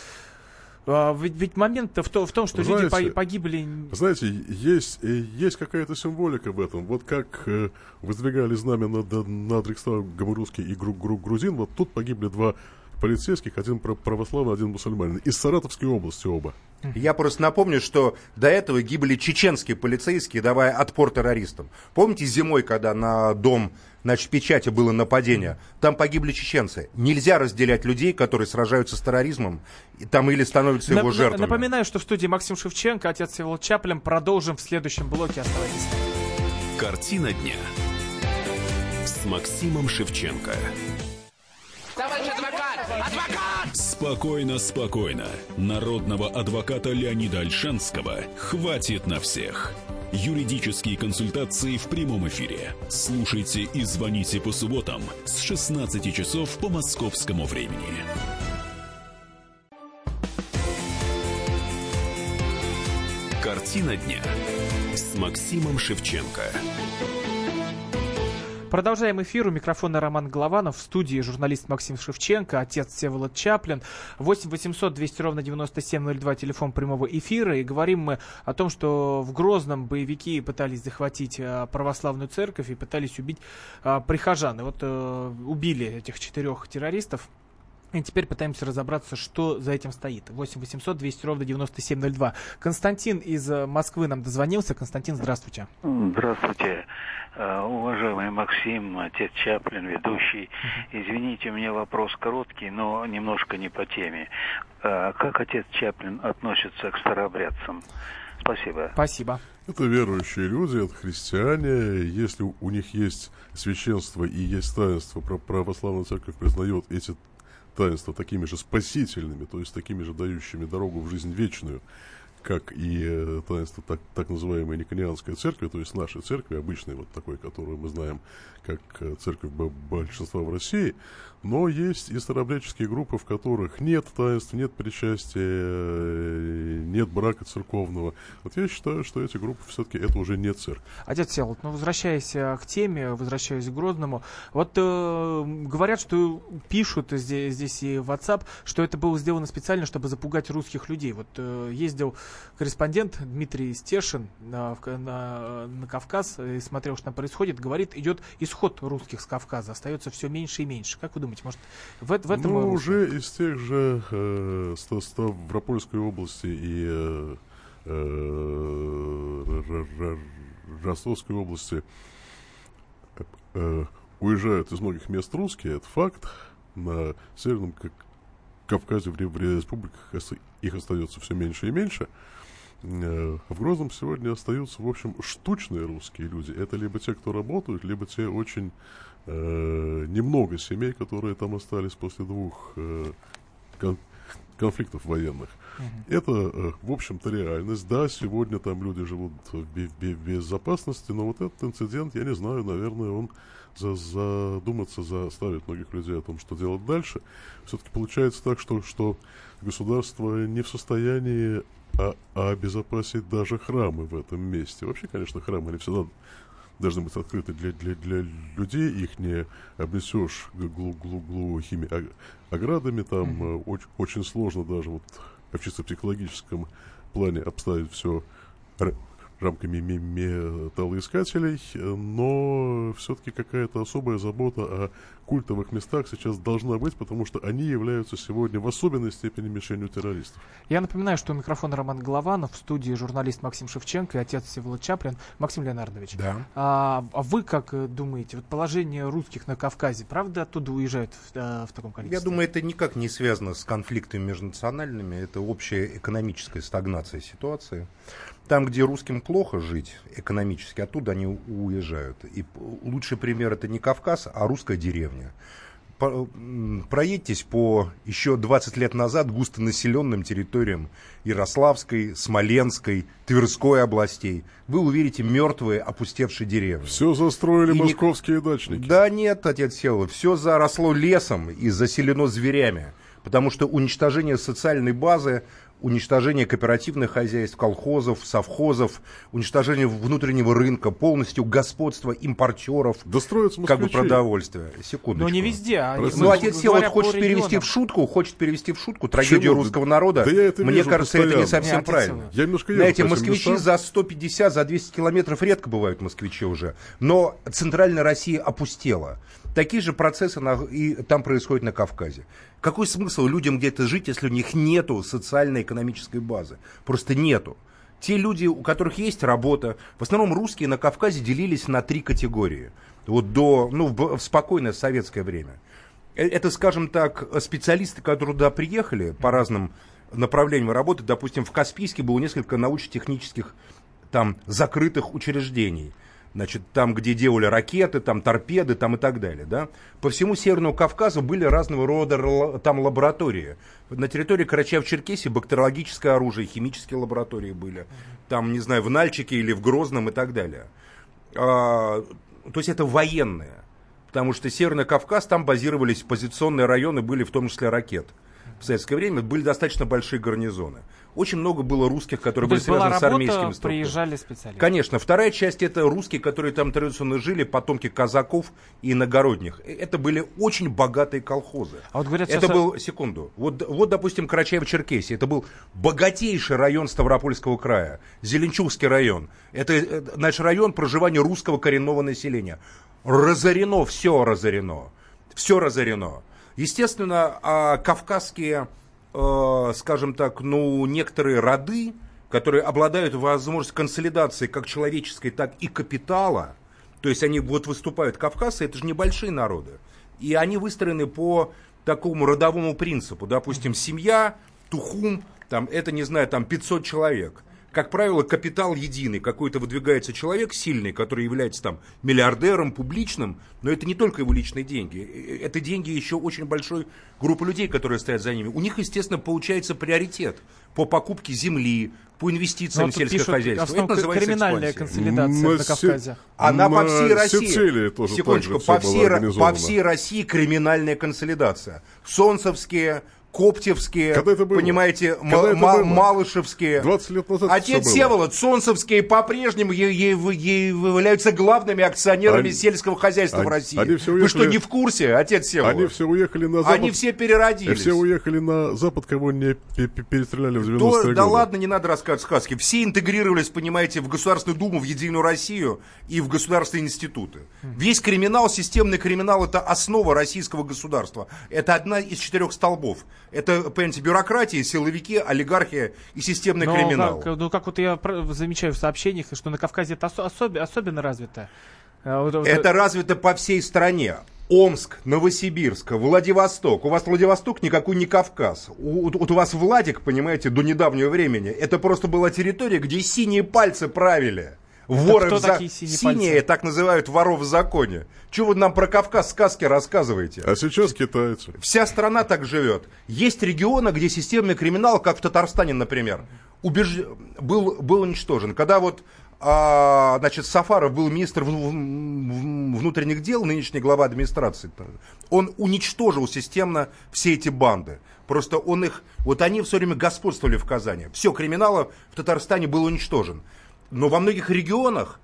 а, ведь, ведь момент-то в, то, в том, что знаете, люди погибли... Знаете, есть, э, есть какая-то символика в этом. Вот как э, воздвигали знамя над, над Рейхстагом русский и гру, гру, грузин, вот тут погибли два полицейских, один православный, один мусульманин. Из Саратовской области оба. Я просто напомню, что до этого гибли чеченские полицейские, давая отпор террористам. Помните зимой, когда на дом значит, печати было нападение, там погибли чеченцы. Нельзя разделять людей, которые сражаются с терроризмом, там или становятся его жертвами. Напоминаю, что в студии Максим Шевченко, отец Всеволод Чаплин. Продолжим в следующем блоке. Оставайтесь. Картина дня с Максимом Шевченко. Товарищ адвокат! Адвокат! Спокойно, спокойно. Народного адвоката Леонида Альшанского хватит на всех. Юридические консультации в прямом эфире. Слушайте и звоните по субботам с 16 часов по московскому времени. Картина дня с Максимом Шевченко. Продолжаем эфир. У микрофона Роман Голованов. В студии журналист Максим Шевченко, отец Всеволод Чаплин. 8 800 200 ровно 9702, телефон прямого эфира. И говорим мы о том, что в Грозном боевики пытались захватить а, православную церковь и пытались убить а, прихожан. И вот а, убили этих четырех террористов. И теперь пытаемся разобраться, что за этим стоит. 8 800 200 ровно 9702. Константин из э, Москвы нам дозвонился. Константин, здравствуйте. Здравствуйте, уважаемый Максим, отец Чаплин, ведущий. Извините, у меня вопрос короткий, но немножко не по теме. Э, как отец Чаплин относится к старообрядцам? Спасибо. Спасибо. Это верующие люди, это христиане. Если у них есть священство и есть таинство, православная церковь признает эти таинства такими же спасительными, то есть такими же дающими дорогу в жизнь вечную, как и э, таинство так, так называемой Никонианской церкви, то есть нашей церкви, обычной вот такой, которую мы знаем как э, церковь большинства в России, но есть и старообрядческие группы, в которых нет таинств, нет причастия, э, нет брака церковного. Вот я считаю, что эти группы все-таки это уже не церковь. Отец Селот, ну возвращаясь к теме, возвращаясь к Грозному, вот э, говорят, что пишут здесь, здесь и WhatsApp, что это было сделано специально, чтобы запугать русских людей. Вот э, ездил корреспондент Дмитрий Стешин на, на, на Кавказ и смотрел, что там происходит, говорит, идет исход русских с Кавказа, остается все меньше и меньше. Как вы думаете, может, в, в этом... Ну, уже из тех же э, Ставропольской области и э, э, Ростовской области э, уезжают из многих мест русские, это факт. На Северном Кавказе, в, в республиках их остается все меньше и меньше. Э, в Грозном сегодня остаются, в общем, штучные русские люди. Это либо те, кто работают, либо те очень э, немного семей, которые там остались после двух э, кон конфликтов военных. Это, э, в общем-то, реальность. Да, сегодня там люди живут в, в безопасности, но вот этот инцидент, я не знаю, наверное, он за задуматься заставит многих людей о том, что делать дальше. Все-таки получается так, что, что государство не в состоянии а, а обезопасить даже храмы в этом месте. Вообще, конечно, храмы они всегда должны быть открыты для, для, для людей, их не обнесешь глухими оградами, там mm-hmm. очень, очень сложно даже вот в чисто психологическом плане обставить все рамками металлоискателей, но все-таки какая-то особая забота о культовых местах сейчас должна быть, потому что они являются сегодня в особенной степени мишенью террористов. Я напоминаю, что у микрофона Роман Голованов, в студии журналист Максим Шевченко и отец Всеволод Чаплин. Максим Леонардович, да. а, а вы как э, думаете, вот положение русских на Кавказе, правда оттуда уезжают в, э, в таком количестве? Я думаю, это никак не связано с конфликтами межнациональными, это общая экономическая стагнация ситуации. Там, где русским плохо жить экономически, оттуда они уезжают. И лучший пример это не Кавказ, а русская деревня. проедьтесь по еще 20 лет назад густонаселенным территориям Ярославской, Смоленской, Тверской областей. Вы увидите мертвые, опустевшие деревни. Все застроили и московские не... дачники. Да нет, отец Села, все заросло лесом и заселено зверями. Потому что уничтожение социальной базы уничтожение кооперативных хозяйств, колхозов, совхозов, уничтожение внутреннего рынка, полностью господство импортеров, да как бы продовольствия. Секундочку. Но не везде. А ну, отец Сел вот хочет перевести в шутку, хочет перевести в шутку трагедию Почему? русского народа. Да я это Мне кажется, постоянно. это не совсем не, правильно. Я немножко Знаете, москвичи местам. за 150, за 200 километров редко бывают москвичи уже. Но центральная Россия опустела. Такие же процессы на, и там происходят на Кавказе. Какой смысл людям где-то жить, если у них нету социально-экономической базы? Просто нету. Те люди, у которых есть работа, в основном русские на Кавказе делились на три категории. Вот до, ну, в, в спокойное советское время. Э, это, скажем так, специалисты, которые туда приехали по разным направлениям работы. Допустим, в Каспийске было несколько научно-технических там закрытых учреждений – значит, там, где делали ракеты, там торпеды, там и так далее, да. По всему Северному Кавказу были разного рода там лаборатории. На территории Карачаев-Черкесии бактериологическое оружие, химические лаборатории были. Там, не знаю, в Нальчике или в Грозном и так далее. А, то есть это военные. Потому что Северный Кавказ, там базировались позиционные районы, были в том числе ракет. В советское время были достаточно большие гарнизоны. Очень много было русских, которые То были связаны была с армейскими структурами. приезжали специалисты. Конечно. Вторая часть это русские, которые там традиционно жили, потомки казаков и иногородних. Это были очень богатые колхозы. А вот говорят, это был, секунду, вот, вот допустим, Карачаево-Черкесия. Это был богатейший район Ставропольского края. Зеленчугский район. Это э, наш район проживания русского коренного населения. Разорено, все разорено. Все разорено. Естественно, а кавказские э, скажем так, ну, некоторые роды, которые обладают возможностью консолидации как человеческой, так и капитала, то есть они вот выступают, кавказцы, это же небольшие народы, и они выстроены по такому родовому принципу, допустим, семья, тухум, там, это, не знаю, там 500 человек – как правило, капитал единый. Какой-то выдвигается человек сильный, который является там миллиардером, публичным, но это не только его личные деньги. Это деньги еще очень большой группы людей, которые стоят за ними. У них, естественно, получается приоритет по покупке земли, по инвестициям ну, в сельское хозяйство. Это называется криминальная экспансия. консолидация на, на Кавказе. Она на по всей России. Тоже Секундочку, по всей, по всей России криминальная консолидация. Солнцевские, Коптевские, Когда это было? понимаете, Когда это было? Малышевские. 20 лет назад Отец Всеволод, Солнцевские по-прежнему являются главными акционерами они, сельского хозяйства они, в России. Они все уехали, Вы что, не в курсе, отец Всеволод? Они все уехали на Запад. Они все переродились. Все уехали на Запад, кого не перестреляли в 90-е годы. Да ладно, не надо рассказывать сказки. Все интегрировались, понимаете, в Государственную Думу, в Единую Россию и в государственные институты. Весь криминал, системный криминал, это основа российского государства. Это одна из четырех столбов. Это, понимаете, бюрократия, силовики, олигархия и системный Но криминал. Как, ну, как вот я замечаю в сообщениях, что на Кавказе это особ, особенно развито. А, это развито по всей стране. Омск, Новосибирск, Владивосток. У вас Владивосток никакой не Кавказ. У, у, у вас Владик, понимаете, до недавнего времени. Это просто была территория, где синие пальцы правили. Воры кто в за... такие синие, синие так называют воров в законе. Чего вы нам про Кавказ сказки рассказываете? А сейчас китайцы. Вся страна так живет. Есть регионы, где системный криминал, как в Татарстане, например, убеж... был, был уничтожен. Когда вот а, значит, Сафаров был министр внутренних дел, нынешний глава администрации, он уничтожил системно все эти банды. Просто он их, вот они все время господствовали в Казани. Все, криминала в Татарстане был уничтожен. Но во многих регионах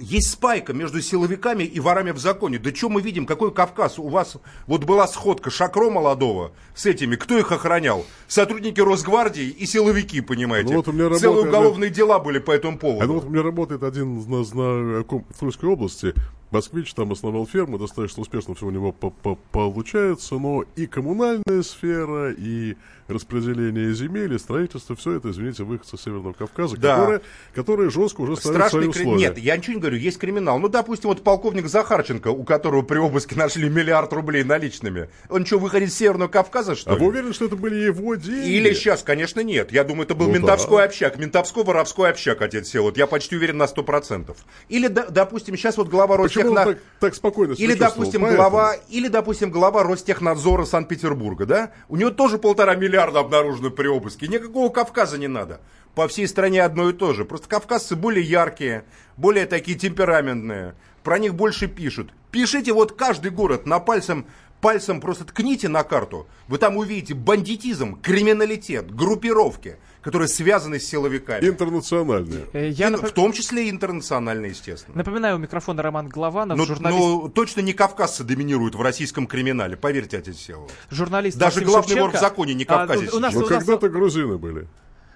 есть спайка между силовиками и ворами в законе. Да что мы видим, какой Кавказ? У вас вот была сходка Шакро молодого с этими. Кто их охранял? Сотрудники Росгвардии и силовики, понимаете. Ну, вот у меня Целые работает, уголовные дела были по этому поводу. А ну, вот у меня работает один знакомый в Тульской области, москвич, там основал ферму, достаточно успешно все у него получается, но и коммунальная сфера, и распределение земель и строительство, все это, извините, выходцы Северного Кавказа, да. которые, которые жестко уже ставят Страшный свои условия. Нет, я ничего не говорю, есть криминал. Ну, допустим, вот полковник Захарченко, у которого при обыске [laughs] нашли миллиард рублей наличными. Он что, выходит из Северного Кавказа, что а ли? вы уверены, что это были его деньги? Или сейчас, конечно, нет. Я думаю, это был ну, ментовской да. общак. Ментовско-воровской общак, отец Сел. Вот я почти уверен на 100%. Или, допустим, сейчас вот глава Росгвардии Ростехна... так, так спокойно или, допустим, поэтому... глава, или, допустим, глава Ростехнадзора Санкт-Петербурга, да? У него тоже полтора миллиарда обнаружено при обыске. Никакого Кавказа не надо. По всей стране одно и то же. Просто кавказцы более яркие, более такие темпераментные. Про них больше пишут. Пишите вот каждый город на пальцем пальцем просто ткните на карту, вы там увидите бандитизм, криминалитет, группировки, которые связаны с силовиками. Интернациональные. Э, я нап... В том числе и интернациональные, естественно. Напоминаю, у микрофона Роман Главанов, но, журналист... Но точно не кавказцы доминируют в российском криминале, поверьте, отец Сева. Журналист Даже Максим главный Шевченко... вор в законе не кавказец. А, у нас, но когда-то грузины были.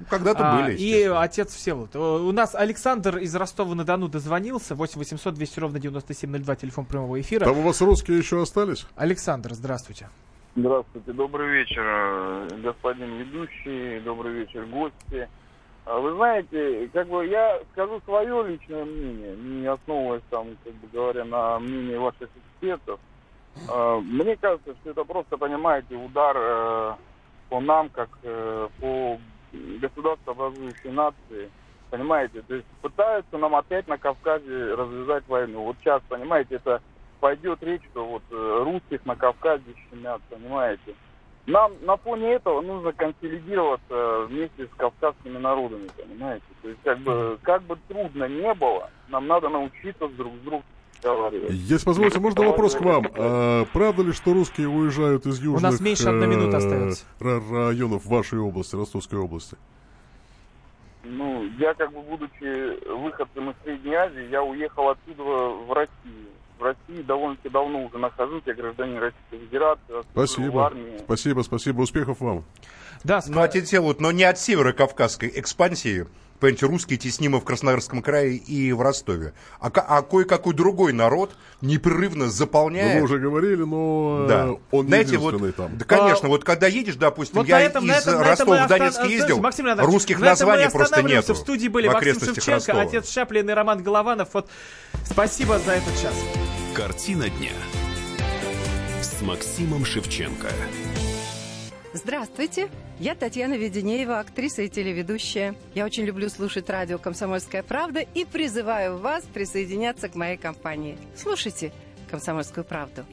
Когда-то а, были. И отец Всеволод. У нас Александр из Ростова-на-Дону дозвонился. 8 800 200 ровно 9702, телефон прямого эфира. Там у вас русские еще остались? Александр, здравствуйте. Здравствуйте, добрый вечер, господин ведущий, добрый вечер, гости. А вы знаете, как бы я скажу свое личное мнение, не основываясь там, как бы говоря, на мнении ваших экспертов. А, мне кажется, что это просто, понимаете, удар э, по нам, как э, по государства, образующие нации, понимаете, то есть пытаются нам опять на Кавказе развязать войну. Вот сейчас, понимаете, это пойдет речь, что вот э, русских на Кавказе щемят, понимаете. Нам на фоне этого нужно консолидироваться вместе с кавказскими народами, понимаете. То есть как бы, как бы трудно не было, нам надо научиться друг с другом если позволите, можно вопрос к вам. А, правда ли, что русские уезжают из южных У нас меньше одной минуты э, остается. районов вашей области, Ростовской области? Ну, я как бы, будучи выходцем из Средней Азии, я уехал оттуда в Россию. В России довольно-таки давно уже нахожусь, я гражданин Российской Федерации. Спасибо. В армии. Спасибо, спасибо. Успехов вам. Да, ну, а те вот, но не от северо-кавказской экспансии, понимаете, русские теснимы в Краснодарском крае и в Ростове. А, а кое-какой другой народ непрерывно заполняет... Ну, мы уже говорили, но э, да. он Знаете, вот, там. Да, конечно, а, вот когда едешь, допустим, вот я этом, из этом, Ростова в Донецк остан... ездил, Максим русских названий просто нету. В студии были Максим Шевченко, Ростова. отец Шаплин и Роман Голованов. Вот спасибо за этот час. Картина дня с Максимом Шевченко. Здравствуйте, я Татьяна Веденеева, актриса и телеведущая. Я очень люблю слушать радио «Комсомольская правда» и призываю вас присоединяться к моей компании. Слушайте «Комсомольскую правду».